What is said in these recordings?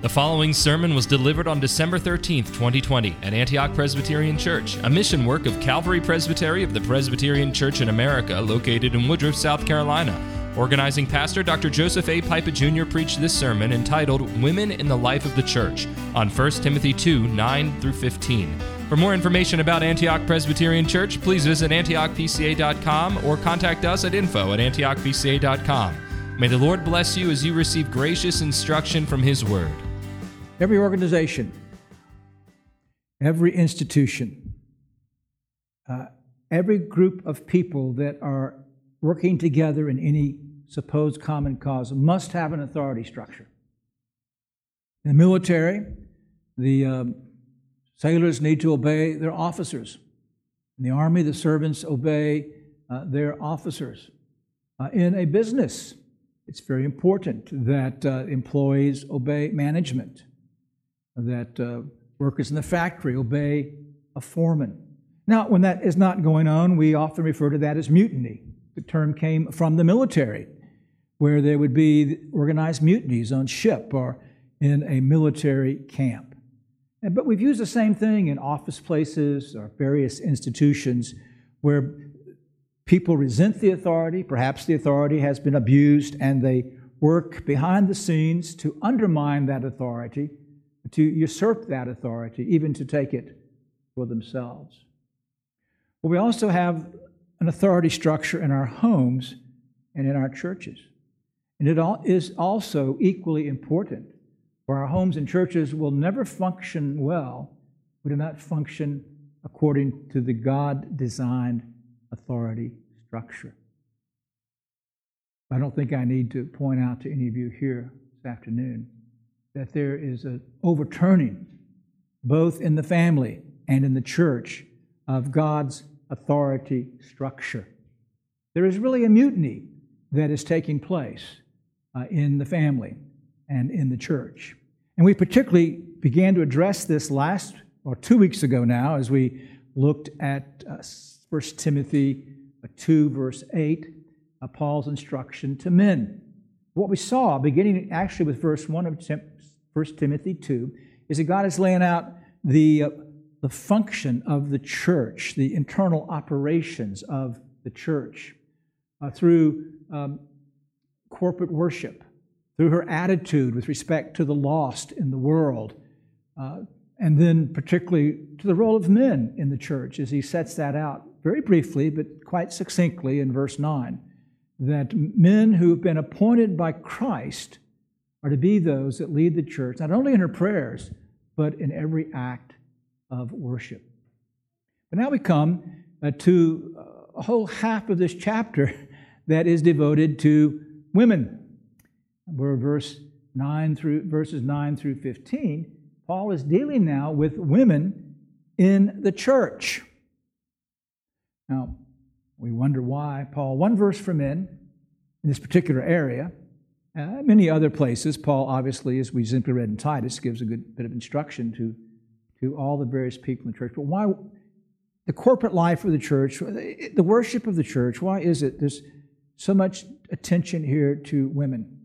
The following sermon was delivered on December 13th, 2020, at Antioch Presbyterian Church, a mission work of Calvary Presbytery of the Presbyterian Church in America, located in Woodruff, South Carolina. Organizing pastor Dr. Joseph A. Pipa Jr. preached this sermon entitled Women in the Life of the Church on 1 Timothy 2 9 through 15. For more information about Antioch Presbyterian Church, please visit antiochpca.com or contact us at info at antiochpca.com. May the Lord bless you as you receive gracious instruction from His Word. Every organization, every institution, uh, every group of people that are working together in any supposed common cause must have an authority structure. In the military, the um, sailors need to obey their officers. In the army, the servants obey uh, their officers. Uh, in a business, it's very important that uh, employees obey management that uh, workers in the factory obey a foreman. Now, when that is not going on, we often refer to that as mutiny. The term came from the military, where there would be organized mutinies on ship or in a military camp. But we've used the same thing in office places or various institutions where people resent the authority, perhaps the authority has been abused, and they work behind the scenes to undermine that authority to usurp that authority, even to take it for themselves. But we also have an authority structure in our homes and in our churches. And it is also equally important, for our homes and churches will never function well if we do not function according to the God designed authority structure. I don't think I need to point out to any of you here this afternoon that there is an overturning, both in the family and in the church, of God's authority structure. There is really a mutiny that is taking place uh, in the family and in the church. And we particularly began to address this last, or two weeks ago now, as we looked at uh, 1 Timothy uh, 2, verse 8, uh, Paul's instruction to men. What we saw, beginning actually with verse 1 of 1 Timothy 2, is that God is laying out the, uh, the function of the church, the internal operations of the church uh, through um, corporate worship, through her attitude with respect to the lost in the world, uh, and then particularly to the role of men in the church as he sets that out very briefly but quite succinctly in verse 9 that men who have been appointed by Christ are to be those that lead the church, not only in her prayers, but in every act of worship. But now we come uh, to a whole half of this chapter that is devoted to women. Where verse 9 through verses 9 through 15, Paul is dealing now with women in the church. Now, we wonder why Paul, one verse for men in this particular area, uh, many other places, Paul, obviously, as we simply read in Titus, gives a good bit of instruction to, to all the various people in the church. But why the corporate life of the church, the worship of the church, why is it there's so much attention here to women?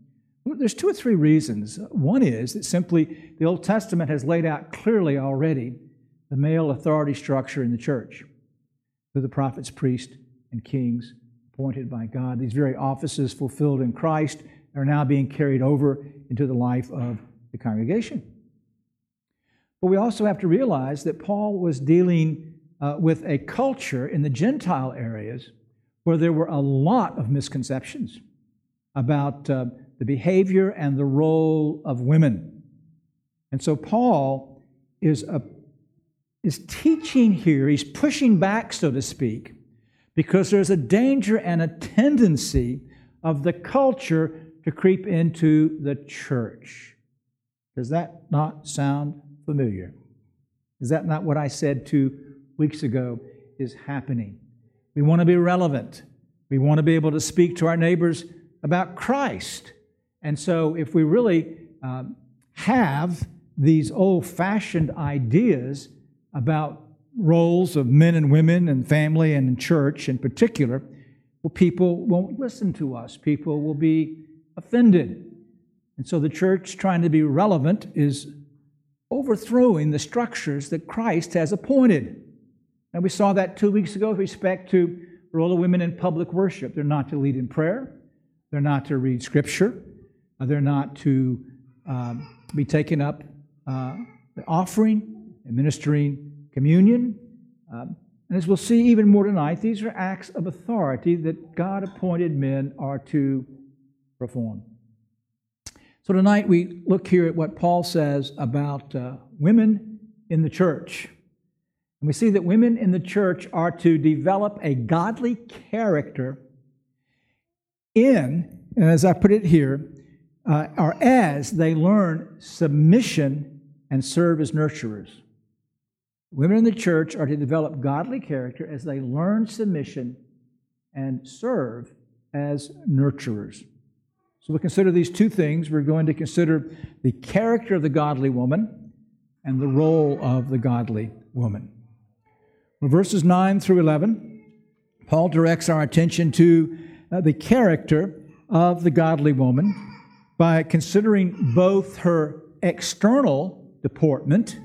There's two or three reasons. One is that simply the Old Testament has laid out clearly already the male authority structure in the church through the prophets, priests, and kings appointed by God. These very offices fulfilled in Christ are now being carried over into the life of the congregation. But we also have to realize that Paul was dealing uh, with a culture in the Gentile areas where there were a lot of misconceptions about uh, the behavior and the role of women. And so Paul is, a, is teaching here, he's pushing back, so to speak, because there's a danger and a tendency of the culture to creep into the church. Does that not sound familiar? Is that not what I said two weeks ago is happening? We want to be relevant. We want to be able to speak to our neighbors about Christ. And so, if we really um, have these old fashioned ideas about roles of men and women and family and church in particular, well, people won't listen to us. People will be offended. And so the church, trying to be relevant, is overthrowing the structures that Christ has appointed. And we saw that two weeks ago with respect to role of women in public worship. They're not to lead in prayer, they're not to read scripture, they're not to um, be taken up uh, the offering, administering communion. Um, and as we'll see even more tonight, these are acts of authority that God appointed men are to So tonight we look here at what Paul says about uh, women in the church. And we see that women in the church are to develop a godly character in, and as I put it here, uh, or as they learn submission and serve as nurturers. Women in the church are to develop godly character as they learn submission and serve as nurturers. So we consider these two things. We're going to consider the character of the godly woman and the role of the godly woman. Well, verses 9 through 11, Paul directs our attention to uh, the character of the godly woman by considering both her external deportment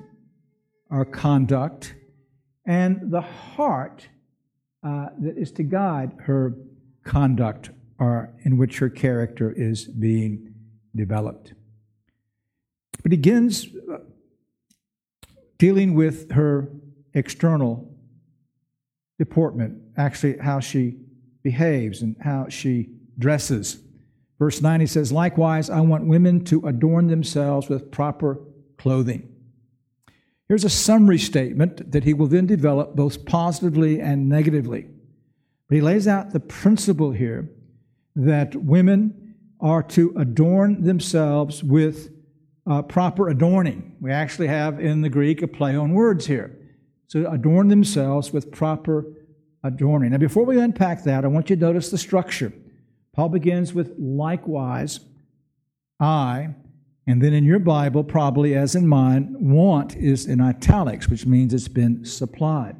or conduct and the heart uh, that is to guide her conduct are in which her character is being developed. It begins uh, dealing with her external deportment, actually, how she behaves and how she dresses. Verse 9, he says, Likewise, I want women to adorn themselves with proper clothing. Here's a summary statement that he will then develop both positively and negatively. But he lays out the principle here that women are to adorn themselves with uh, proper adorning. We actually have in the Greek a play on words here. So adorn themselves with proper adorning. Now, before we unpack that, I want you to notice the structure. Paul begins with likewise, I, and then in your Bible, probably as in mine, want is in italics, which means it's been supplied.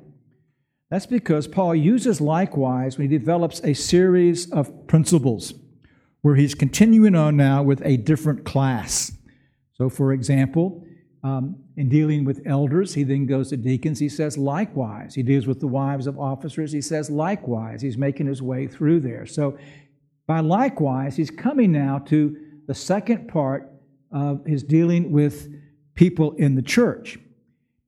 That's because Paul uses likewise when he develops a series of principles where he's continuing on now with a different class. So, for example, um, in dealing with elders, he then goes to deacons, he says likewise. He deals with the wives of officers, he says likewise. He's making his way through there. So, by likewise, he's coming now to the second part of his dealing with people in the church.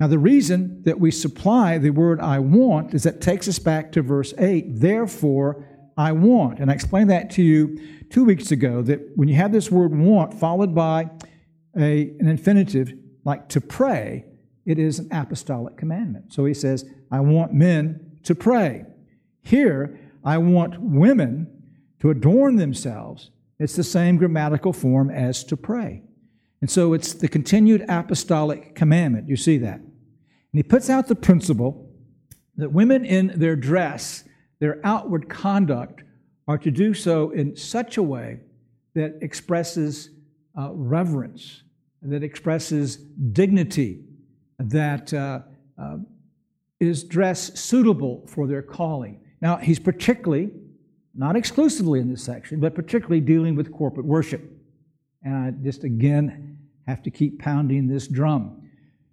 Now, the reason that we supply the word I want is that takes us back to verse 8. Therefore, I want. And I explained that to you two weeks ago that when you have this word want followed by a, an infinitive like to pray, it is an apostolic commandment. So he says, I want men to pray. Here, I want women to adorn themselves. It's the same grammatical form as to pray. And so it's the continued apostolic commandment. You see that. And he puts out the principle that women in their dress, their outward conduct, are to do so in such a way that expresses uh, reverence, that expresses dignity, that uh, uh, is dress suitable for their calling. Now, he's particularly, not exclusively in this section, but particularly dealing with corporate worship. And I just again have to keep pounding this drum.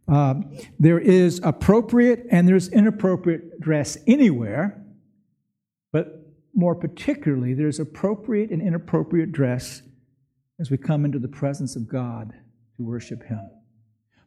Uh, there is appropriate and there's inappropriate dress anywhere, but more particularly, there's appropriate and inappropriate dress as we come into the presence of God to worship Him.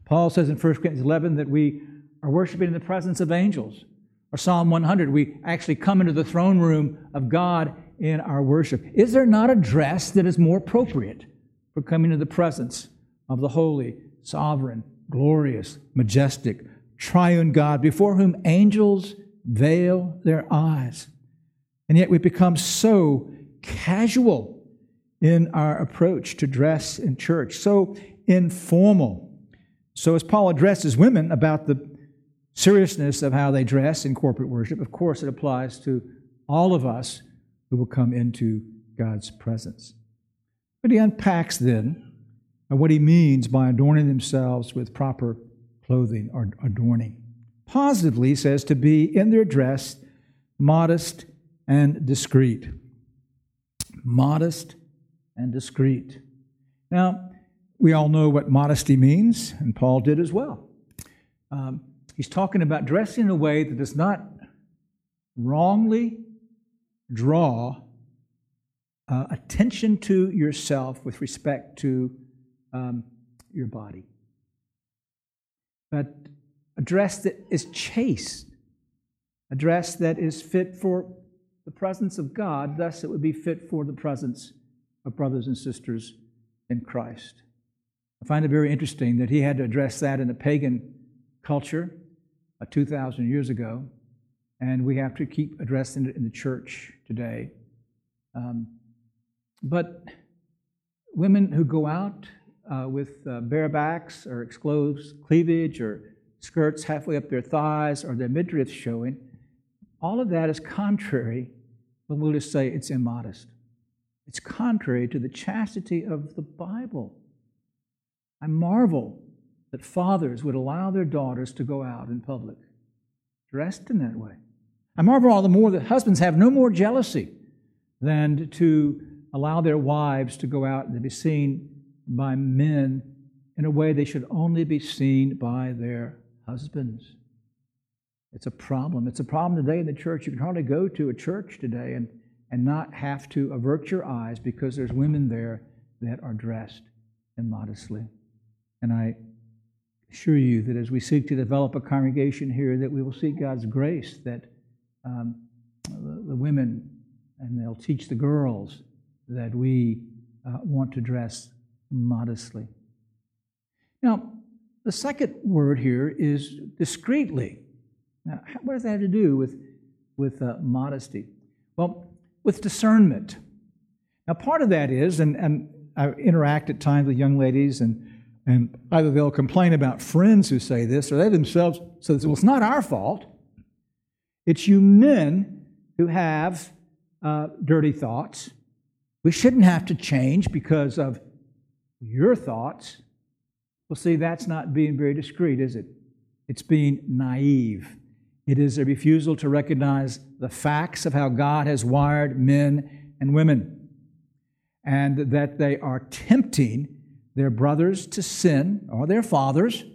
Paul says in 1 Corinthians 11 that we are worshiping in the presence of angels. Or Psalm 100, we actually come into the throne room of God in our worship. Is there not a dress that is more appropriate for coming to the presence of the holy, sovereign, glorious, majestic, triune God, before whom angels veil their eyes. And yet we become so casual in our approach to dress in church, so informal. So, as Paul addresses women about the seriousness of how they dress in corporate worship, of course, it applies to all of us who will come into God's presence. But he unpacks then what he means by adorning themselves with proper clothing or adorning. Positively, he says to be in their dress modest and discreet. Modest and discreet. Now, we all know what modesty means, and Paul did as well. Um, he's talking about dressing in a way that does not wrongly draw uh, attention to yourself with respect to um, your body, but a dress that is chaste, a dress that is fit for the presence of God, thus, it would be fit for the presence of brothers and sisters in Christ. I find it very interesting that he had to address that in a pagan culture uh, 2,000 years ago, and we have to keep addressing it in the church today. Um, but women who go out uh, with uh, bare backs or exposed cleavage or skirts halfway up their thighs or their midriffs showing, all of that is contrary, but we'll just say it's immodest. It's contrary to the chastity of the Bible. I marvel that fathers would allow their daughters to go out in public dressed in that way. I marvel all the more that husbands have no more jealousy than to allow their wives to go out and to be seen by men in a way they should only be seen by their husbands. It's a problem. It's a problem today in the church. You can hardly go to a church today and, and not have to avert your eyes because there's women there that are dressed immodestly. And I assure you that as we seek to develop a congregation here, that we will seek God's grace, that um, the, the, women, and they'll teach the girls that we uh, want to dress modestly. Now, the second word here is discreetly. Now, what does that have to do with, with uh, modesty? Well, with discernment. Now, part of that is, and, and I interact at times with young ladies, and, and either they'll complain about friends who say this, or they themselves say, well, it's not our fault. It's you men who have uh, dirty thoughts. We shouldn't have to change because of your thoughts. Well, see, that's not being very discreet, is it? It's being naive. It is a refusal to recognize the facts of how God has wired men and women, and that they are tempting their brothers to sin, or their fathers,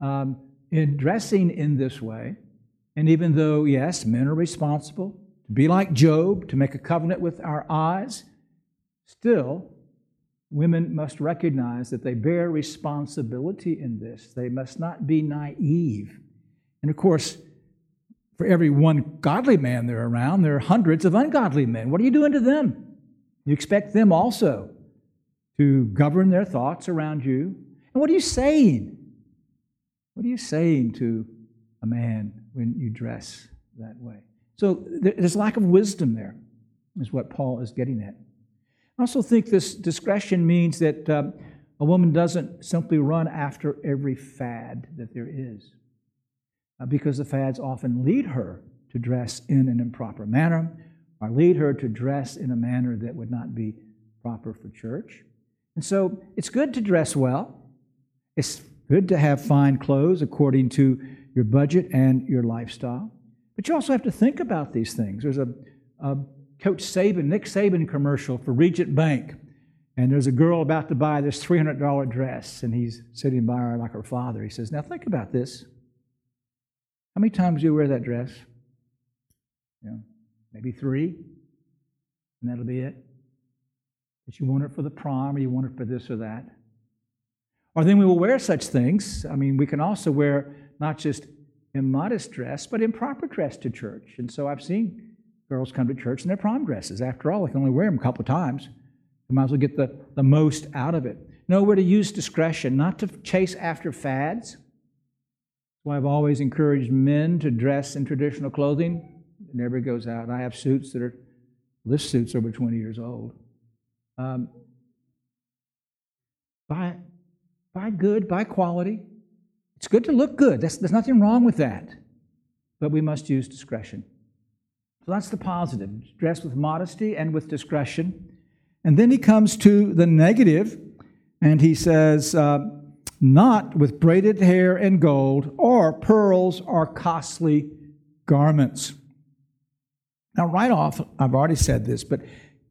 um, in dressing in this way. And even though, yes, men are responsible to be like Job, to make a covenant with our eyes, still, women must recognize that they bear responsibility in this. They must not be naive. And of course, for every one godly man there around, there are hundreds of ungodly men. What are you doing to them? You expect them also to govern their thoughts around you. And what are you saying? What are you saying to a man when you dress that way? So there's lack of wisdom there, is what Paul is getting at. I also think this discretion means that uh, a woman doesn't simply run after every fad that there is, uh, because the fads often lead her to dress in an improper manner or lead her to dress in a manner that would not be proper for church. And so it's good to dress well. It's good to have fine clothes according to your budget and your lifestyle. But you also have to think about these things. There's a, a Coach Saban, Nick Saban commercial for Regent Bank. And there's a girl about to buy this $300 dress, and he's sitting by her like her father. He says, Now think about this. How many times do you wear that dress? You know, maybe three, and that'll be it But you want it for the prom or you want it for this or that. Or then we will wear such things. I mean, we can also wear not just immodest dress, but improper dress to church. And so I've seen girls come to church in their prom dresses. After all, they can only wear them a couple of times. You might as well get the, the most out of it. No, we're to use discretion, not to chase after fads. That's why I've always encouraged men to dress in traditional clothing. It never goes out. I have suits that are, this suit's over 20 years old. Um, buy, buy good, buy quality. It's good to look good. There's nothing wrong with that. But we must use discretion. So that's the positive. Dress with modesty and with discretion. And then he comes to the negative, and he says, uh, not with braided hair and gold, or pearls, or costly garments. Now, right off, I've already said this, but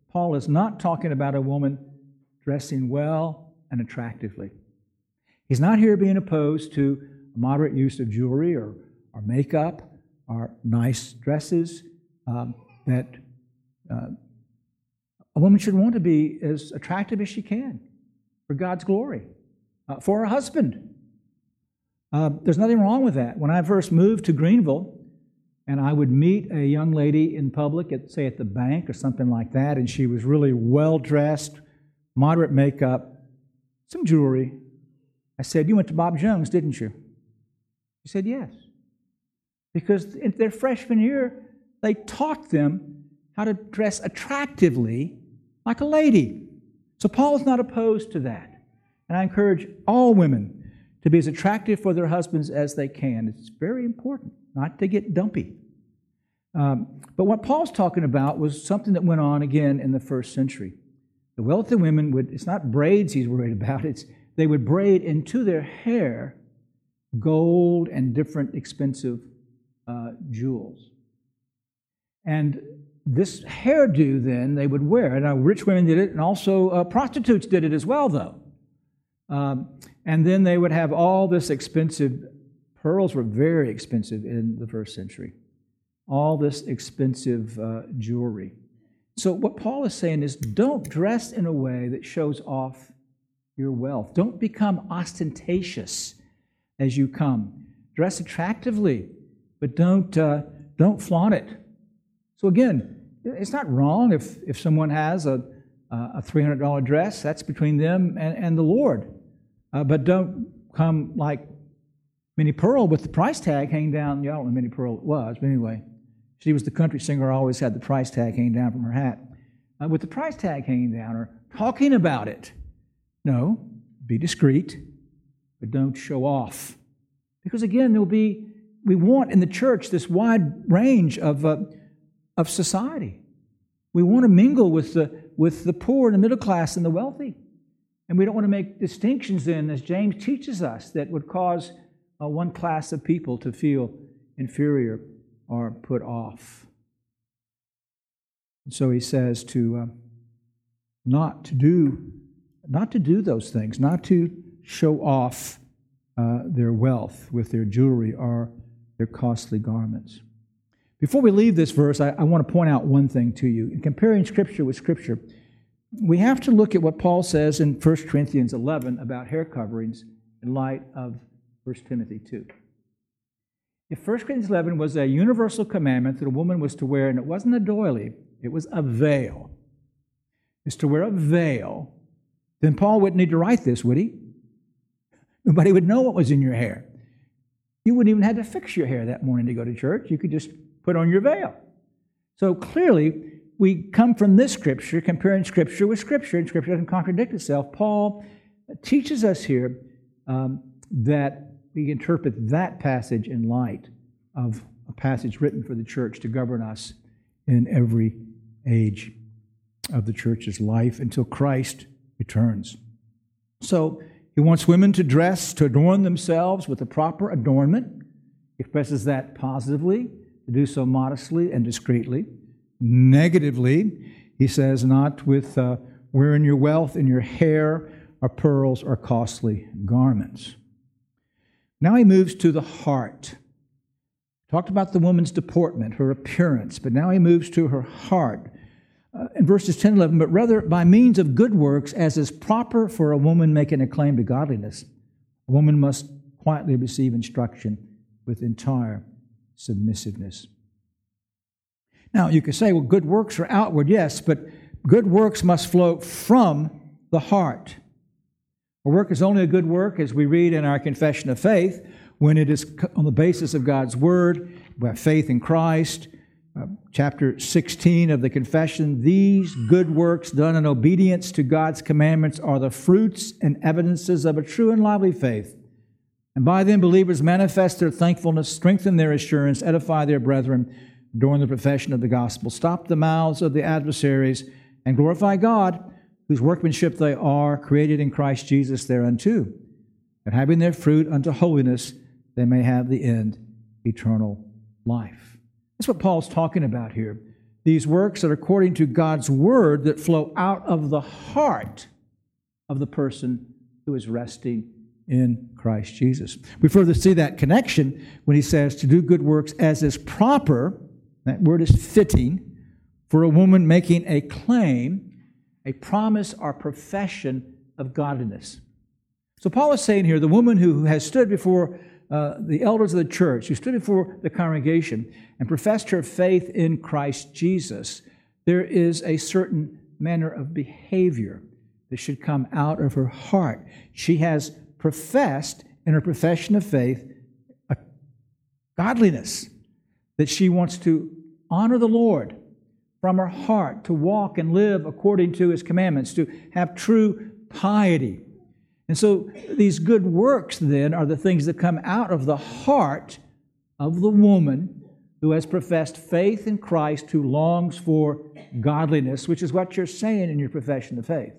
Paul is not talking about a woman dressing well and attractively. He's not here being opposed to moderate use of jewelry or, or makeup or nice dresses um, that uh, a woman should want to be as attractive as she can for God's glory, uh, for her husband. Uh, there's nothing wrong with that. When I first moved to Greenville, and I would meet a young lady in public, at, say at the bank or something like that, and she was really well dressed, moderate makeup, some jewelry. I said, You went to Bob Jones, didn't you? She said, Yes. Because their freshman year, they taught them how to dress attractively like a lady. So Paul is not opposed to that. And I encourage all women to be as attractive for their husbands as they can. It's very important not to get dumpy. Um, but what Paul's talking about was something that went on again in the first century. The wealthy women would, it's not braids he's worried about, it's they would braid into their hair gold and different expensive uh, jewels. And this hairdo, then, they would wear. Now, rich women did it, and also uh, prostitutes did it as well, though. Um, and then they would have all this expensive, pearls were very expensive in the first century, all this expensive uh, jewelry. So, what Paul is saying is don't dress in a way that shows off your wealth. Don't become ostentatious as you come. Dress attractively, but don't, uh, don't flaunt it. So, again, it's not wrong if, if someone has a, a $300 dress, that's between them and, and the Lord. Uh, but don't come like Minnie Pearl with the price tag hanging down. Y'all know Minnie Pearl it was, but anyway, she was the country singer, always had the price tag hanging down from her hat. Uh, with the price tag hanging down or talking about it. No, be discreet, but don't show off. Because again, there will be, we want in the church this wide range of, uh, of society. We want to mingle with the, with the poor and the middle class and the wealthy. And we don't want to make distinctions then, as James teaches us, that would cause uh, one class of people to feel inferior or put off. And so he says to uh, not to do not to do those things, not to show off uh, their wealth with their jewelry or their costly garments. Before we leave this verse, I, I want to point out one thing to you. In comparing Scripture with Scripture, we have to look at what Paul says in 1 Corinthians 11 about hair coverings in light of 1 Timothy 2. If 1 Corinthians 11 was a universal commandment that a woman was to wear, and it wasn't a doily, it was a veil, is to wear a veil, then Paul wouldn't need to write this, would he? Nobody would know what was in your hair. You wouldn't even have to fix your hair that morning to go to church. You could just put on your veil. So clearly, we come from this scripture, comparing scripture with scripture, and scripture doesn't contradict itself. Paul teaches us here um, that we interpret that passage in light of a passage written for the church to govern us in every age of the church's life until Christ returns. So he wants women to dress, to adorn themselves with the proper adornment. He expresses that positively to do so modestly and discreetly. Negatively, he says, not with uh, wearing your wealth in your hair or pearls or costly garments. Now he moves to the heart. Talked about the woman's deportment, her appearance, but now he moves to her heart. Uh, in verses 10 and 11, but rather by means of good works, as is proper for a woman making a claim to godliness. A woman must quietly receive instruction with entire submissiveness. Now, you could say, well, good works are outward, yes, but good works must flow from the heart. A work is only a good work, as we read in our confession of faith, when it is on the basis of God's word, by faith in Christ. Uh, chapter 16 of the confession these good works done in obedience to God's commandments are the fruits and evidences of a true and lively faith. And by them, believers manifest their thankfulness, strengthen their assurance, edify their brethren during the profession of the gospel, stop the mouths of the adversaries, and glorify God, whose workmanship they are, created in Christ Jesus thereunto, that having their fruit unto holiness, they may have the end, eternal life. That's what Paul's talking about here. These works that are according to God's word that flow out of the heart of the person who is resting in Christ Jesus. We further see that connection when he says to do good works as is proper, that word is fitting, for a woman making a claim, a promise or profession of godliness. So Paul is saying here the woman who has stood before uh, the elders of the church, who stood before the congregation and professed her faith in Christ Jesus, there is a certain manner of behavior that should come out of her heart. She has professed in her profession of faith a godliness that she wants to honor the Lord from her heart, to walk and live according to his commandments, to have true piety. And so these good works then are the things that come out of the heart of the woman who has professed faith in Christ, who longs for godliness, which is what you're saying in your profession of faith.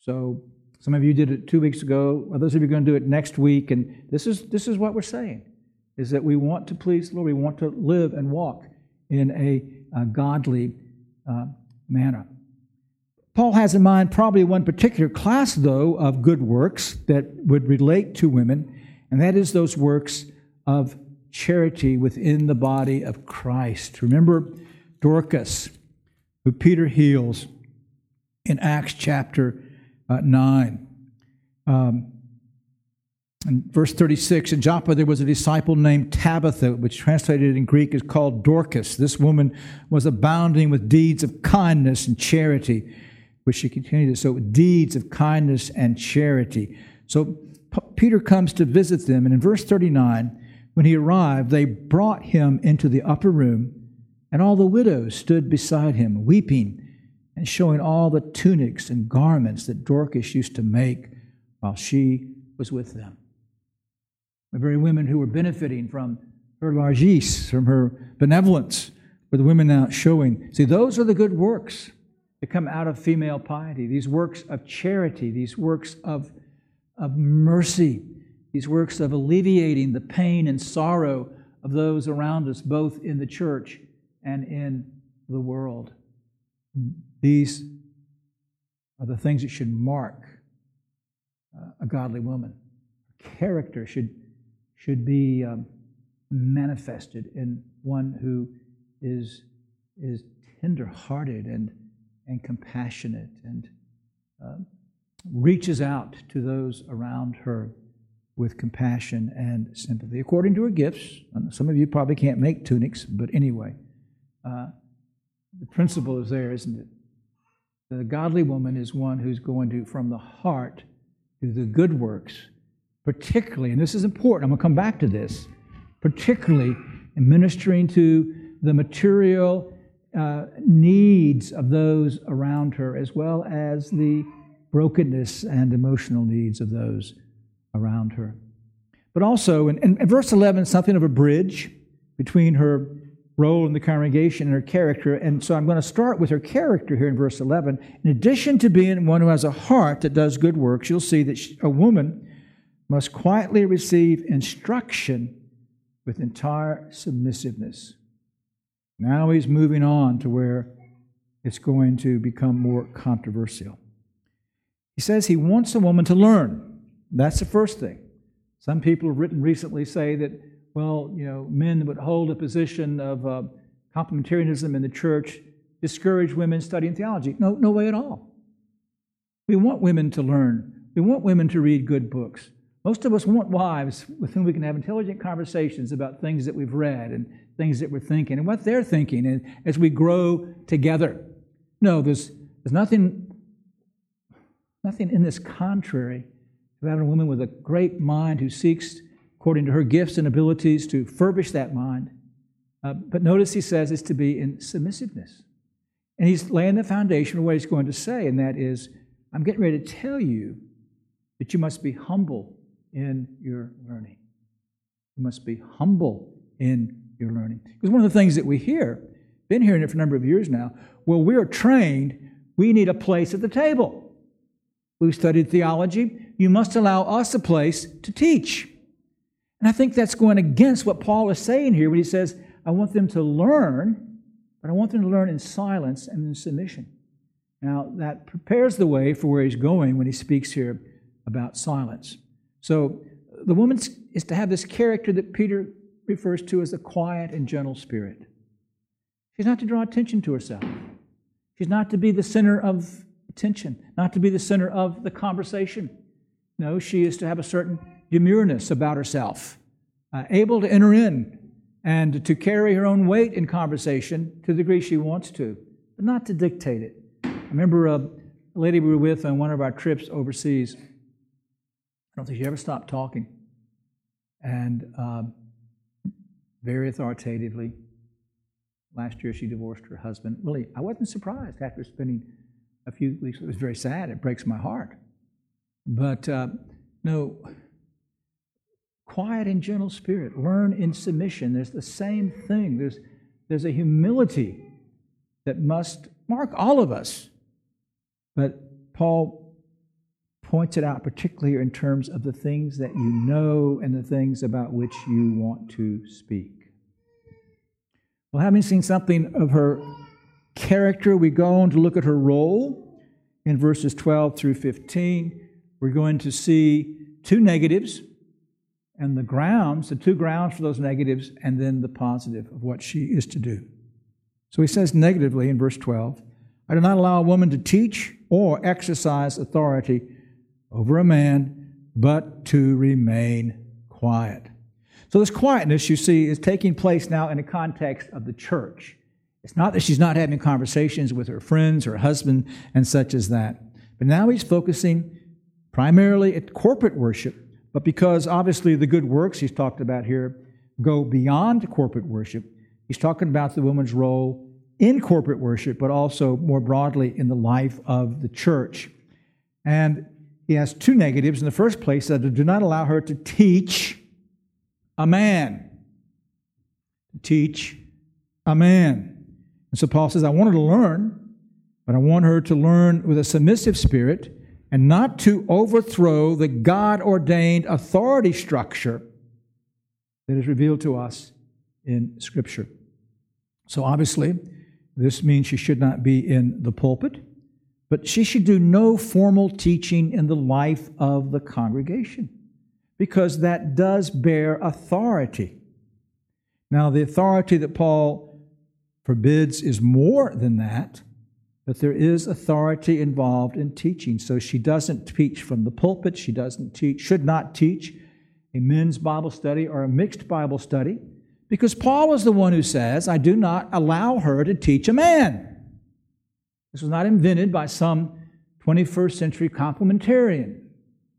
So some of you did it two weeks ago. Others of you are going to do it next week. And this is, this is what we're saying, is that we want to please the Lord. We want to live and walk in a, a godly uh, manner. Paul has in mind probably one particular class, though, of good works that would relate to women, and that is those works of charity within the body of Christ. Remember Dorcas, who Peter heals in Acts chapter uh, 9. Um, in verse 36, in Joppa there was a disciple named Tabitha, which translated in Greek is called Dorcas. This woman was abounding with deeds of kindness and charity, which she continued so deeds of kindness and charity. So P- Peter comes to visit them, and in verse 39, when he arrived, they brought him into the upper room, and all the widows stood beside him, weeping and showing all the tunics and garments that Dorcas used to make while she was with them. The very women who were benefiting from her largesse, from her benevolence, were the women now showing. See, those are the good works that come out of female piety, these works of charity, these works of, of mercy, these works of alleviating the pain and sorrow of those around us, both in the church and in the world. These are the things that should mark uh, a godly woman. Character should, should be um, manifested in one who is, is tender-hearted and, and compassionate and uh, reaches out to those around her with compassion and sympathy, according to her gifts. Some of you probably can't make tunics, but anyway, uh, the principle is there, isn't it? The godly woman is one who's going to, from the heart, do the good works, particularly, and this is important, I'm going to come back to this, particularly in ministering to the material uh, needs of those around her, as well as the brokenness and emotional needs of those around her. But also, in, in verse 11, something of a bridge between her role in the congregation and her character. And so I'm going to start with her character here in verse 11. In addition to being one who has a heart that does good works, you'll see that she, a woman must quietly receive instruction with entire submissiveness. Now he's moving on to where it's going to become more controversial. He says he wants a woman to learn. That's the first thing. Some people have written recently say that well, you know, men would hold a position of uh, complementarianism in the church discourage women studying theology. No, no way at all. We want women to learn. We want women to read good books. Most of us want wives with whom we can have intelligent conversations about things that we've read and things that we're thinking and what they're thinking and as we grow together. No, there's, there's nothing, nothing in this contrary to having a woman with a great mind who seeks according to her gifts and abilities to furbish that mind. Uh, but notice he says it's to be in submissiveness. And he's laying the foundation for what he's going to say, and that is, I'm getting ready to tell you that you must be humble in your learning. You must be humble in your learning. Because one of the things that we hear, been hearing it for a number of years now, well, we're trained, we need a place at the table. We've studied theology, you must allow us a place to teach. And I think that's going against what Paul is saying here when he says, I want them to learn, but I want them to learn in silence and in submission. Now, that prepares the way for where he's going when he speaks here about silence. So, the woman is to have this character that Peter refers to as a quiet and gentle spirit. She's not to draw attention to herself. She's not to be the center of attention, not to be the center of the conversation. No, she is to have a certain demureness about herself, uh, able to enter in and to carry her own weight in conversation to the degree she wants to, but not to dictate it. I remember a lady we were with on one of our trips overseas. I don't think she ever stopped talking. And um, very authoritatively, last year she divorced her husband. Really, I wasn't surprised after spending a few weeks. It was very sad. It breaks my heart. But uh, no, quiet and gentle spirit. Learn in submission. There's the same thing. There's, there's a humility that must mark all of us. But Paul points it out particularly in terms of the things that you know and the things about which you want to speak. Well, having seen something of her character, we go on to look at her role in verses 12 through 15. We're going to see two negatives and the grounds, the two grounds for those negatives, and then the positive of what she is to do. So he says negatively in verse 12 I do not allow a woman to teach or exercise authority over a man, but to remain quiet. So, this quietness, you see, is taking place now in the context of the church. It's not that she's not having conversations with her friends, her husband, and such as that. But now he's focusing primarily at corporate worship, but because obviously the good works he's talked about here go beyond corporate worship, he's talking about the woman's role in corporate worship, but also more broadly in the life of the church. And he has two negatives. In the first place, that do not allow her to teach a man. Teach a man. And so Paul says, I want her to learn, but I want her to learn with a submissive spirit and not to overthrow the God ordained authority structure that is revealed to us in Scripture. So obviously, this means she should not be in the pulpit. But she should do no formal teaching in the life of the congregation because that does bear authority. Now, the authority that Paul forbids is more than that, but there is authority involved in teaching. So she doesn't teach from the pulpit, she doesn't teach, should not teach a men's Bible study or a mixed Bible study, because Paul is the one who says, I do not allow her to teach a man. This was not invented by some 21st century complementarian.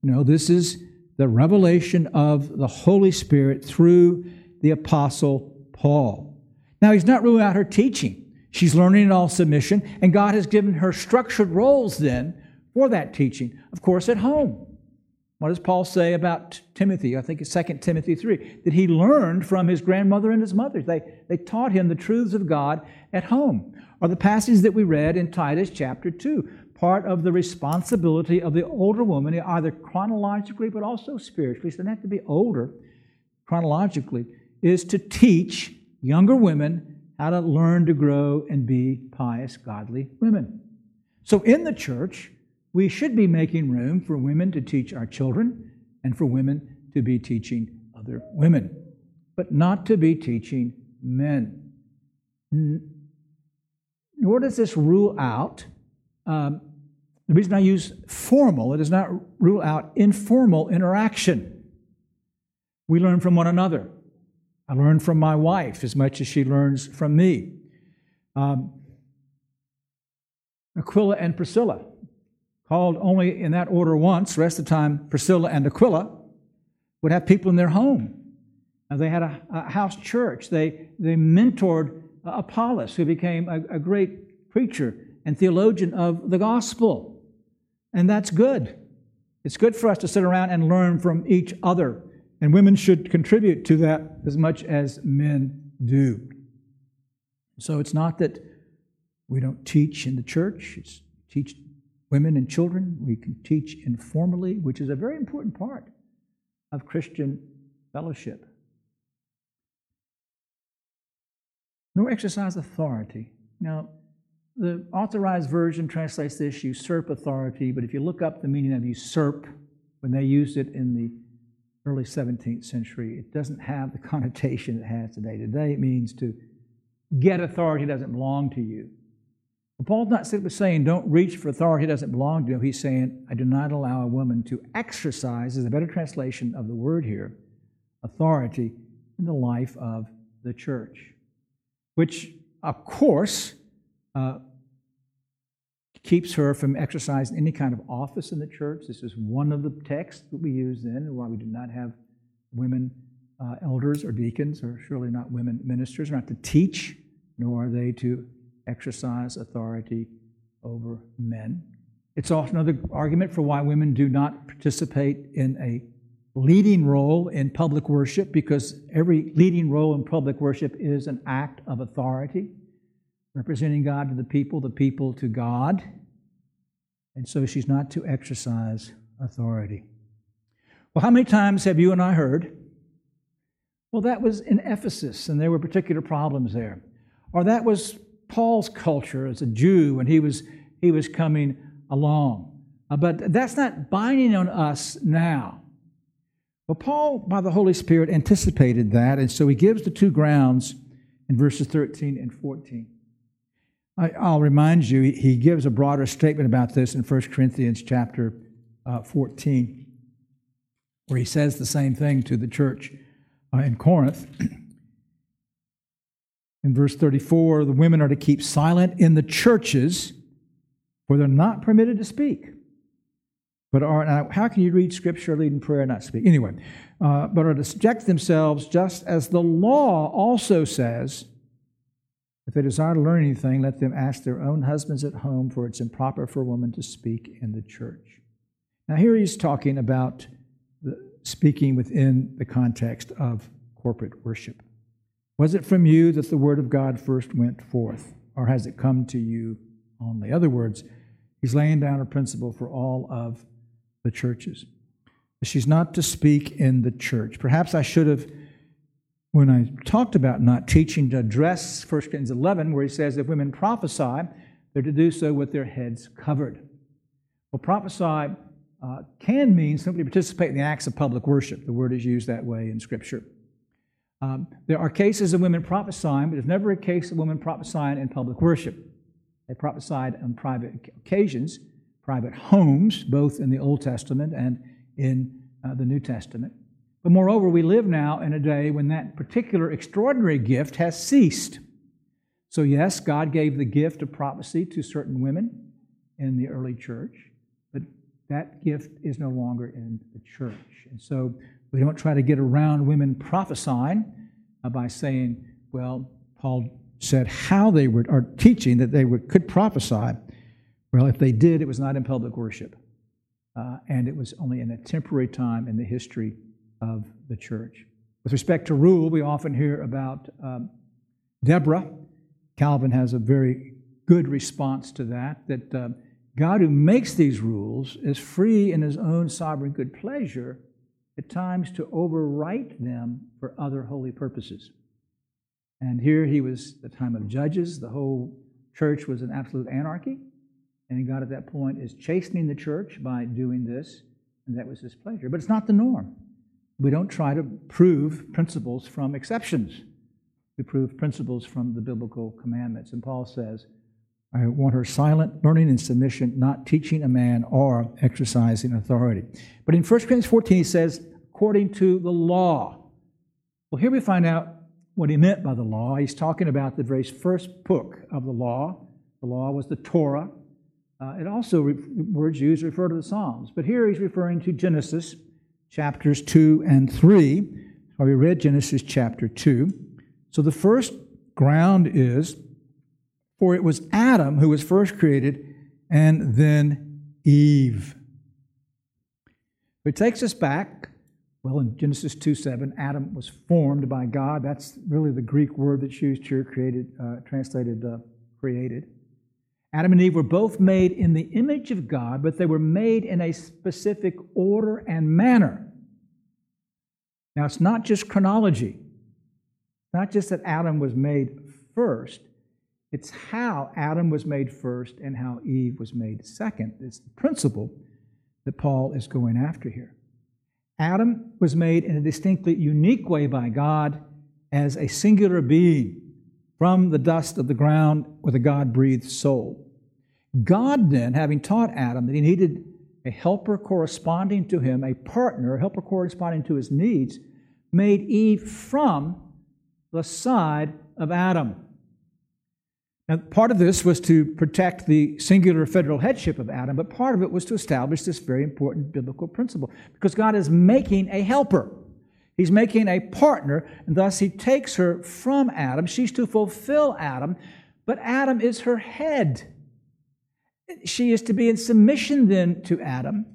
No, this is the revelation of the Holy Spirit through the Apostle Paul. Now, he's not ruling out her teaching. She's learning in all submission, and God has given her structured roles then for that teaching. Of course, at home. What does Paul say about Timothy? I think it's 2 Timothy 3 that he learned from his grandmother and his mother. They, they taught him the truths of God at home are the passages that we read in Titus chapter 2. Part of the responsibility of the older woman, either chronologically but also spiritually, so they have to be older chronologically, is to teach younger women how to learn to grow and be pious, godly women. So in the church, we should be making room for women to teach our children and for women to be teaching other women, but not to be teaching men nor does this rule out, um, the reason I use formal, it does not rule out informal interaction. We learn from one another. I learn from my wife as much as she learns from me. Um, Aquila and Priscilla, called only in that order once, rest of the time Priscilla and Aquila, would have people in their home. They had a, a house church. They, they mentored Apollos, who became a, a great preacher and theologian of the gospel. And that's good. It's good for us to sit around and learn from each other. And women should contribute to that as much as men do. So it's not that we don't teach in the church, it's teach women and children. We can teach informally, which is a very important part of Christian fellowship. nor exercise authority. Now, the authorized version translates this usurp authority, but if you look up the meaning of usurp, when they used it in the early 17th century, it doesn't have the connotation it has today. Today it means to get authority that doesn't belong to you. But Paul's not simply saying don't reach for authority that doesn't belong to you. He's saying I do not allow a woman to exercise, is a better translation of the word here, authority in the life of the church. Which, of course, uh, keeps her from exercising any kind of office in the church. This is one of the texts that we use then, why we do not have women uh, elders or deacons, or surely not women ministers, not to teach, nor are they to exercise authority over men. It's also another argument for why women do not participate in a leading role in public worship, because every leading role in public worship is an act of authority representing God to the people, the people to God. And so she's not to exercise authority. Well, how many times have you and I heard? Well, that was in Ephesus, and there were particular problems there. Or that was Paul's culture as a Jew when he was, he was coming along. Uh, but that's not binding on us now. Well, Paul, by the Holy Spirit, anticipated that, and so he gives the two grounds in verses 13 and 14. I, will remind you, he gives a broader statement about this in 1 Corinthians chapter uh, 14, where he says the same thing to the church uh, in Corinth. In verse 34, the women are to keep silent in the churches, where they're not permitted to speak. But are now, how can you read scripture, lead in prayer, and not speak? Anyway, uh, but are to subject themselves, just as the law also says if they desire to learn anything, let them ask their own husbands at home, for it's improper for a woman to speak in the church. Now, here he's talking about speaking within the context of corporate worship. Was it from you that the word of God first went forth, or has it come to you only? In other words, he's laying down a principle for all of the churches. She's not to speak in the church. Perhaps I should have when I talked about not teaching to address 1 Corinthians 11, where he says if women prophesy, they're to do so with their heads covered. Well, prophesy uh, can mean simply participate in the acts of public worship. The word is used that way in Scripture. Um, there are cases of women prophesying, but there's never a case of women prophesying in public worship. They prophesied on private occasions, private homes, both in the Old Testament and in uh, the New Testament. But moreover, we live now in a day when that particular extraordinary gift has ceased. So, yes, God gave the gift of prophecy to certain women in the early church, but that gift is no longer in the church. And so we don't try to get around women prophesying by saying, well, Paul said how they were, or teaching that they would, could prophesy. Well, if they did, it was not in public worship. Uh, and it was only in a temporary time in the history of the church. With respect to rule, we often hear about um, Deborah. Calvin has a very good response to that, that uh, God who makes these rules is free in his own sovereign good pleasure at times to overwrite them for other holy purposes. And here he was the time of judges. The whole church was an absolute anarchy. And God at that point is chastening the church by doing this, and that was his pleasure. But it's not the norm. We don't try to prove principles from exceptions. We prove principles from the biblical commandments. And Paul says, I want her silent, learning and submission, not teaching a man or exercising authority. But in 1 Corinthians 14, he says, according to the law. Well, here we find out what he meant by the law. He's talking about the very first book of the law. The law was the Torah. Uh, it also, re- words used refer to the Psalms. But here he's referring to Genesis chapters 2 and 3. we read Genesis chapter 2. So the first ground is for it was Adam who was first created, and then Eve. It takes us back. Well, in Genesis 2 7, Adam was formed by God. That's really the Greek word that's used here, created, uh, translated uh, created. Adam and Eve were both made in the image of God, but they were made in a specific order and manner. Now, it's not just chronology, not just that Adam was made first, It's how Adam was made first and how Eve was made second. It's the principle that Paul is going after here. Adam was made in a distinctly unique way by God as a singular being from the dust of the ground with a God breathed soul. God, then, having taught Adam that he needed a helper corresponding to him, a partner, a helper corresponding to his needs, made Eve from the side of Adam. Now, part of this was to protect the singular federal headship of Adam, but part of it was to establish this very important biblical principle because God is making a helper. He's making a partner, and thus he takes her from Adam. She's to fulfill Adam, but Adam is her head. She is to be in submission then to Adam,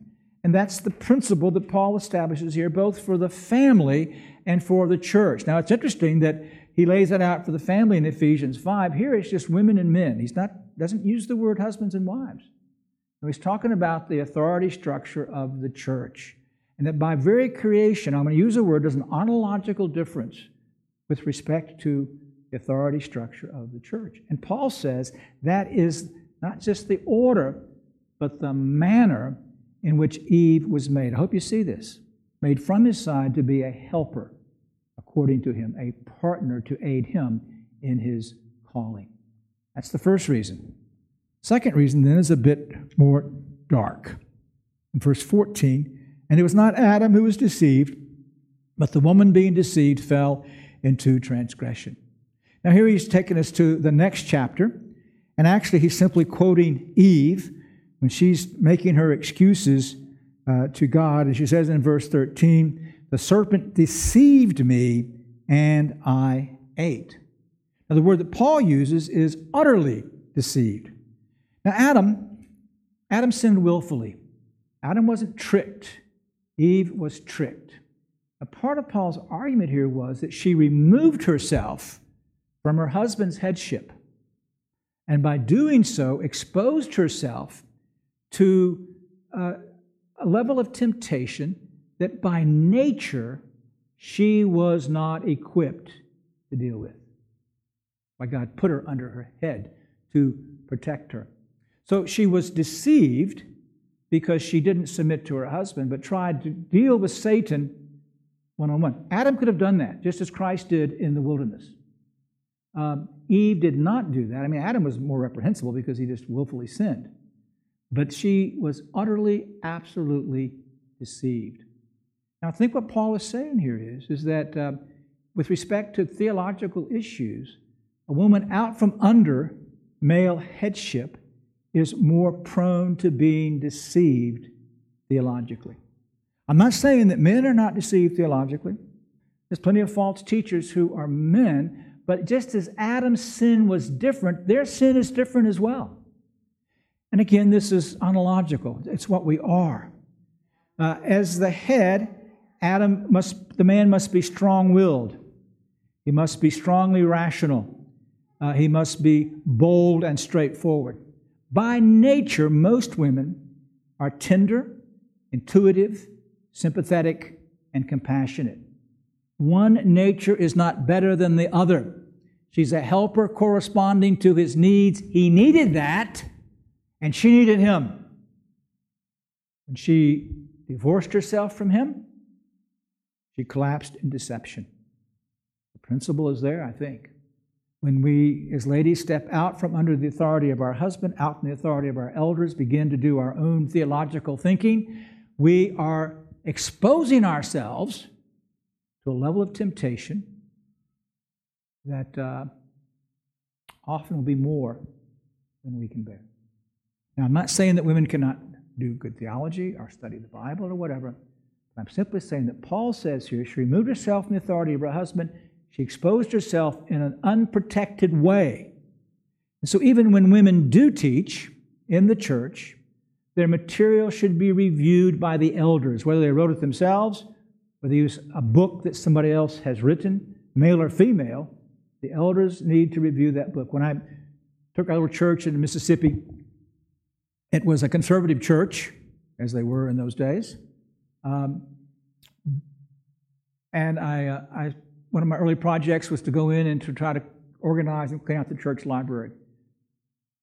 and that's the principle that Paul establishes here, both for the family and for the church. Now, it's interesting that he lays that out for the family in Ephesians 5. Here it's just women and men. He's not doesn't use the word husbands and wives. he's talking about the authority structure of the church. And that by very creation, I'm going to use a word, there's an ontological difference with respect to the authority structure of the church. And Paul says that is not just the order, but the manner in which Eve was made. I hope you see this. Made from his side to be a helper according to him, a partner to aid him in his calling. That's the first reason. Second reason then is a bit more dark. In verse 14, and it was not Adam who was deceived, but the woman being deceived fell into transgression. Now, here he's taken us to the next chapter, and actually he's simply quoting Eve when she's making her excuses uh, to God. And she says in verse 13, the serpent deceived me, and I ate. Now, the word that Paul uses is utterly deceived. Now, Adam, Adam sinned willfully. Adam wasn't tricked. Eve was tricked. A part of Paul's argument here was that she removed herself from her husband's headship, and by doing so, exposed herself to uh, a level of temptation that by nature she was not equipped to deal with. Why God put her under her head to protect her. So she was deceived because she didn't submit to her husband, but tried to deal with Satan one on one. Adam could have done that, just as Christ did in the wilderness. Um, Eve did not do that. I mean, Adam was more reprehensible because he just willfully sinned. But she was utterly, absolutely deceived. Now, I think what Paul is saying here is, is that uh, with respect to theological issues, a woman out from under male headship is more prone to being deceived theologically. I'm not saying that men are not deceived theologically. There's plenty of false teachers who are men, but just as Adam's sin was different, their sin is different as well. And again, this is ontological, it's what we are. Uh, as the head, Adam must, the man must be strong willed. He must be strongly rational. Uh, he must be bold and straightforward. By nature, most women are tender, intuitive, sympathetic, and compassionate. One nature is not better than the other. She's a helper corresponding to his needs. He needed that, and she needed him. When she divorced herself from him, she collapsed in deception. The principle is there, I think. When we, as ladies, step out from under the authority of our husband, out from the authority of our elders, begin to do our own theological thinking, we are exposing ourselves to a level of temptation that uh, often will be more than we can bear. Now, I'm not saying that women cannot do good theology or study the Bible or whatever. I'm simply saying that Paul says here she removed herself from the authority of her husband. She exposed herself in an unprotected way. And so, even when women do teach in the church, their material should be reviewed by the elders, whether they wrote it themselves, or they use a book that somebody else has written, male or female. The elders need to review that book. When I took our church in Mississippi, it was a conservative church, as they were in those days. Um, and I, uh, I, one of my early projects was to go in and to try to organize and clean out the church library.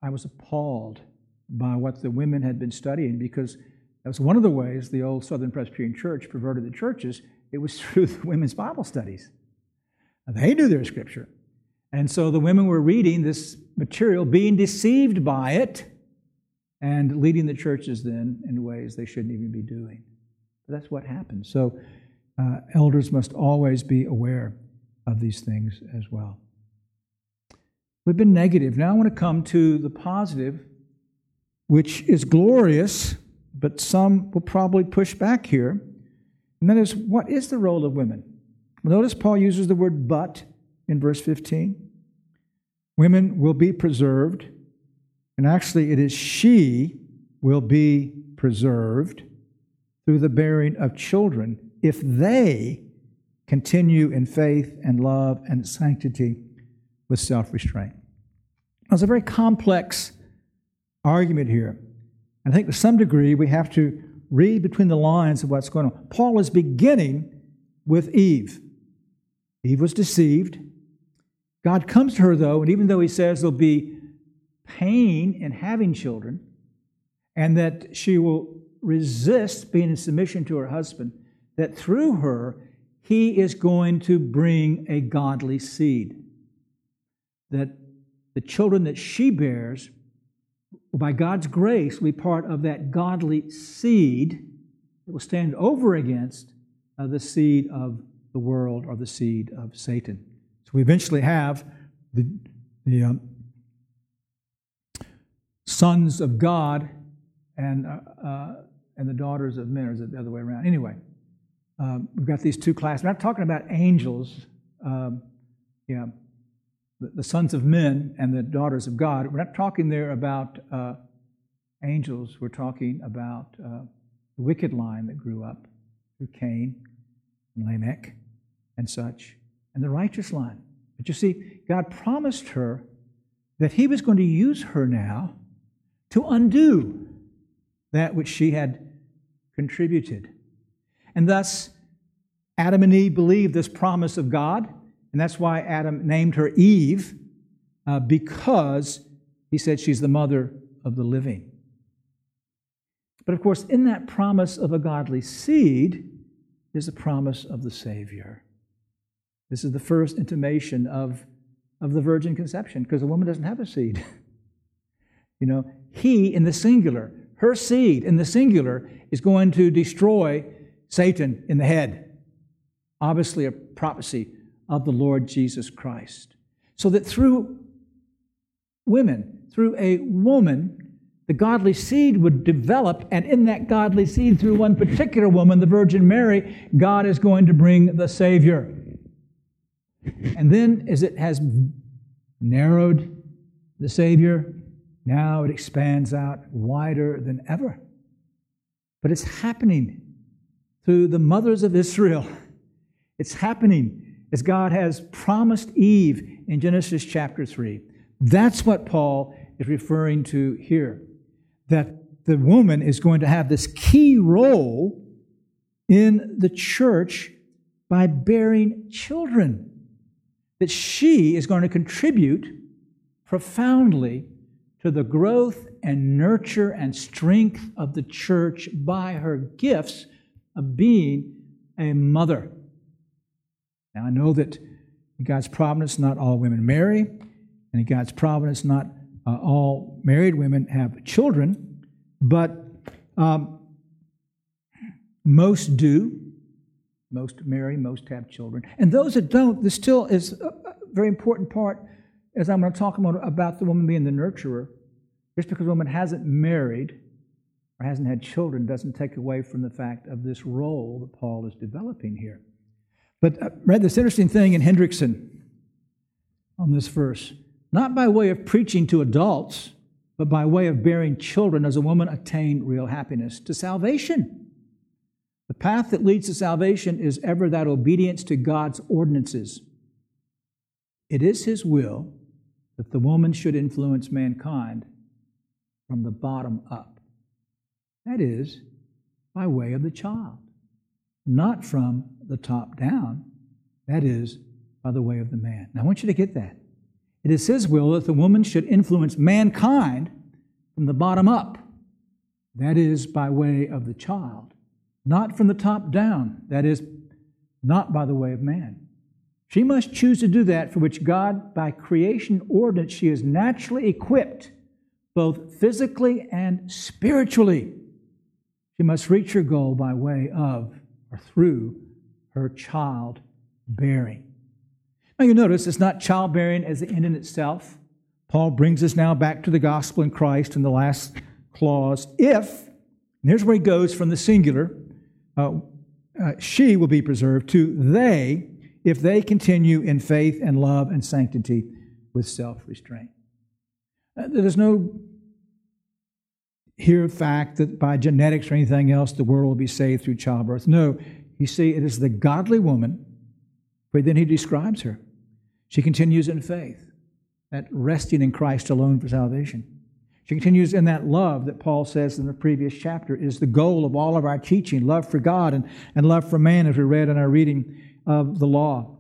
I was appalled by what the women had been studying because that was one of the ways the old Southern Presbyterian Church perverted the churches. It was through the women's Bible studies. They knew their scripture. And so the women were reading this material, being deceived by it, and leading the churches then in ways they shouldn't even be doing. But that's what happened. So uh, elders must always be aware of these things as well. We've been negative. Now I want to come to the positive, which is glorious, but some will probably push back here. And that is, what is the role of women? Notice Paul uses the word but in verse 15. Women will be preserved, and actually, it is she will be preserved through the bearing of children if they continue in faith and love and sanctity with self restraint. It's a very complex argument here. I think to some degree we have to read between the lines of what's going on. Paul is beginning with Eve. Eve was deceived. God comes to her, though, and even though he says there'll be pain in having children, and that she will resist being in submission to her husband, that through her, he is going to bring a godly seed. That the children that she bears, by God's grace, will be part of that godly seed that will stand over against uh, the seed of the world or the seed of Satan. So we eventually have the, the um, sons of God and, uh, uh, and the daughters of men, or is it the other way around? Anyway, um, we've got these two classes. We're not talking about angels, um, yeah, the, the, sons of men and the daughters of God. We're not talking there about uh, angels. We're talking about uh, the wicked line that grew up through Cain and Lamech and such and the righteous line. But you see, God promised her that He was going to use her now to undo that which she had contributed. And thus, Adam and Eve believed this promise of God, and that's why Adam named her Eve, uh, because he said she's the mother of the living. But of course, in that promise of a godly seed is a promise of the Savior. This is the first intimation of, of the virgin conception because a woman doesn't have a seed. you know, he in the singular, her seed in the singular is going to destroy Satan in the head. Obviously, a prophecy of the Lord Jesus Christ. So that through women, through a woman, the godly seed would develop, and in that godly seed, through one particular woman, the Virgin Mary, God is going to bring the Savior. And then, as it has narrowed the Savior, now it expands out wider than ever. But it's happening through the mothers of Israel. It's happening as God has promised Eve in Genesis chapter 3. That's what Paul is referring to here. That the woman is going to have this key role in the church by bearing children that she is going to contribute profoundly to the growth and nurture and strength of the church by her gifts of being a mother. Now, I know that in God's providence, not all women marry, and in God's providence, not uh, all married women have children, but um, most do. Most marry, most have children. And those that don't, this still is a very important part, as I'm going to talk about, about the woman being the nurturer. Just because a woman hasn't married or hasn't had children doesn't take away from the fact of this role that Paul is developing here. But uh, read this interesting thing in Hendriksen on this verse. Not by way of preaching to adults, but by way of bearing children does a woman attain real happiness to salvation. The path that leads to salvation is ever that obedience to God's ordinances. It is His will that the woman should influence mankind from the bottom up. That is, by way of the child, not from the top down. That is, by the way of the man. Now, I want you to get that. It is His will that the woman should influence mankind from the bottom up, that is, by way of the child, not from the top down, that is, not by the way of man. She must choose to do that for which God, by creation ordinance, she is naturally equipped, both physically and spiritually. She must reach her goal by way of or through her child bearing. Now you notice it's not childbearing as the end in itself. Paul brings us now back to the gospel in Christ in the last clause. If, and here's where he goes from the singular, uh, uh, she will be preserved, to they, if they continue in faith and love and sanctity with self restraint. Uh, there's no here fact that by genetics or anything else the world will be saved through childbirth. No, you see, it is the godly woman, but then he describes her. She continues in faith, that resting in Christ alone for salvation. She continues in that love that Paul says in the previous chapter is the goal of all of our teaching love for God and, and love for man, as we read in our reading of the law.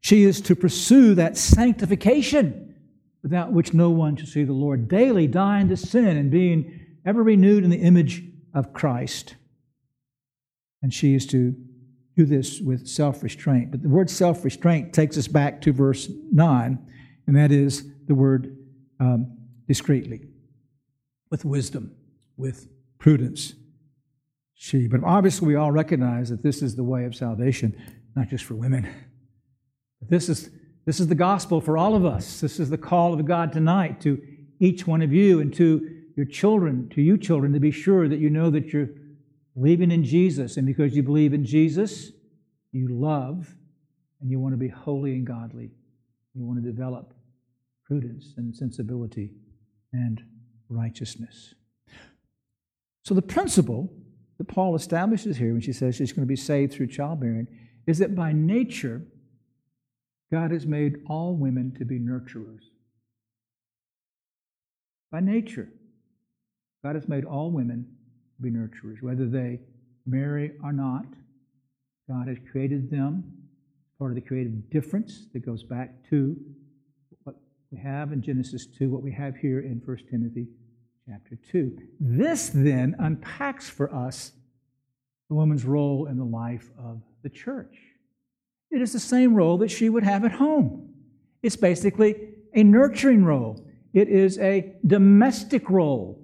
She is to pursue that sanctification without which no one shall see the Lord, daily dying to sin and being ever renewed in the image of Christ. And she is to do this with self restraint. But the word self restraint takes us back to verse 9, and that is the word um, discreetly, with wisdom, with prudence. She. But obviously, we all recognize that this is the way of salvation, not just for women. This is, this is the gospel for all of us. This is the call of God tonight to each one of you and to your children, to you children, to be sure that you know that you're believing in Jesus. And because you believe in Jesus, you love and you want to be holy and godly. You want to develop prudence and sensibility and righteousness. So, the principle that Paul establishes here when she says she's going to be saved through childbearing is that by nature, God has made all women to be nurturers. By nature. God has made all women to be nurturers, whether they marry or not. God has created them, part of the creative difference that goes back to what we have in Genesis 2, what we have here in 1 Timothy chapter 2. This then unpacks for us the woman's role in the life of the church. It is the same role that she would have at home. It's basically a nurturing role, it is a domestic role.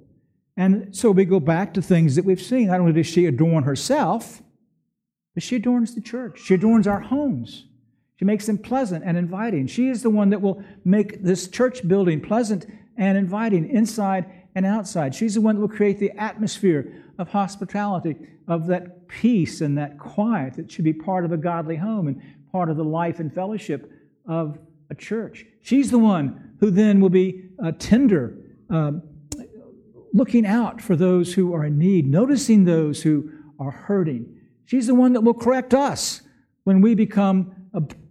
And so we go back to things that we've seen. Not only does she adorn herself, but she adorns the church. She adorns our homes. She makes them pleasant and inviting. She is the one that will make this church building pleasant and inviting inside and outside. She's the one that will create the atmosphere of hospitality, of that peace and that quiet that should be part of a godly home and part of the life and fellowship of a church. She's the one who then will be uh, tender, um, looking out for those who are in need, noticing those who are hurting. She's the one that will correct us when we become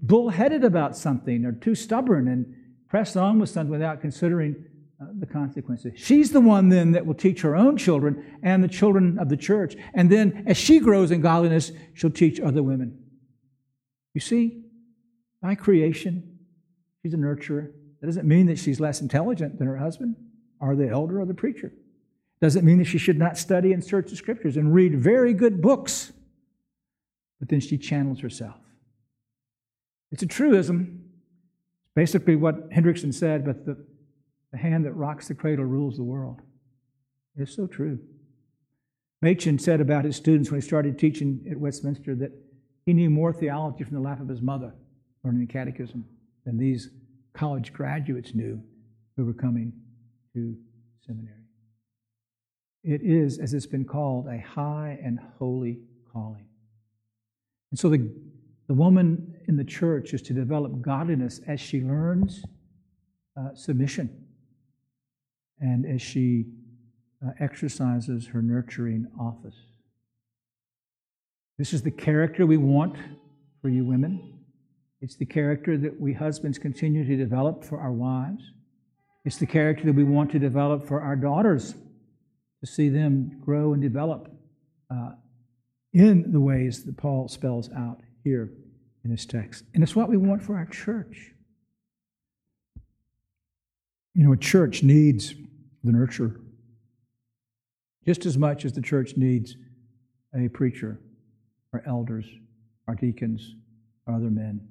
bullheaded about something or too stubborn and press on with something without considering uh, the consequences. She's the one then that will teach her own children and the children of the church. And then as she grows in godliness, she'll teach other women. You see, by creation, she's a nurturer. That doesn't mean that she's less intelligent than her husband or the elder or the preacher. Doesn't mean that she should not study and search the scriptures and read very good books, but then she channels herself. It's a truism. It's basically what Hendriksen said, but the, the hand that rocks the cradle rules the world. It's so true. Machen said about his students when he started teaching at Westminster that he knew more theology from the lap of his mother learning the catechism than these college graduates knew who were coming to seminary. It is, as it's been called, a high and holy calling. And so the, the woman in the church is to develop godliness as she learns uh, submission and as she uh, exercises her nurturing office. This is the character we want for you women. It's the character that we husbands continue to develop for our wives. It's the character that we want to develop for our daughters see them grow and develop uh, in the ways that Paul spells out here in this text. And it's what we want for our church. You know, a church needs the nurturer just as much as the church needs a preacher or elders or deacons or other men.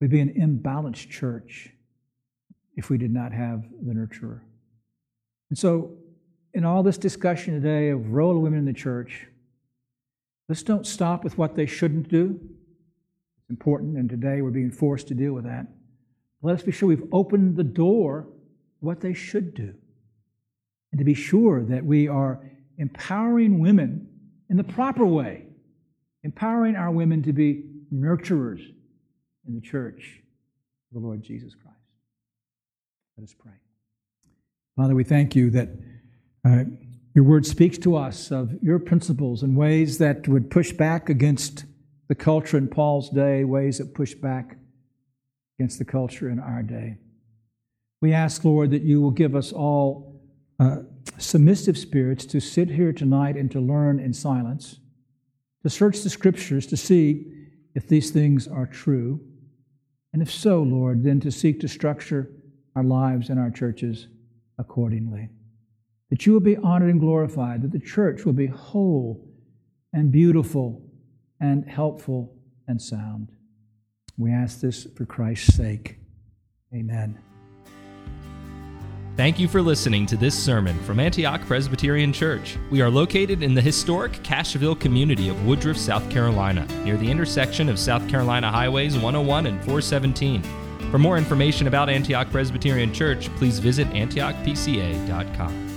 We'd be an imbalanced church if we did not have the nurturer. And so, in all this discussion today of role of women in the church, let's don't stop with what they shouldn't do. It's important, and today we're being forced to deal with that. Let us be sure we've opened the door what they should do. And to be sure that we are empowering women in the proper way, empowering our women to be nurturers in the church of the Lord Jesus Christ. Let us pray. Father, we thank you that your word speaks to us of your principles in ways that would push back against the culture in Paul's day, ways that push back against the culture in our day. We ask, Lord, that you will give us all uh, submissive spirits to sit here tonight and to learn in silence, to search the scriptures to see if these things are true. And if so, Lord, then to seek to structure our lives and our churches accordingly. That you will be honored and glorified, that the church will be whole and beautiful and helpful and sound. We ask this for Christ's sake. Amen. Thank you for listening to this sermon from Antioch Presbyterian Church. We are located in the historic Cashville community of Woodruff, South Carolina, near the intersection of South Carolina Highways 101 and 417. For more information about Antioch Presbyterian Church, please visit antiochpca.com.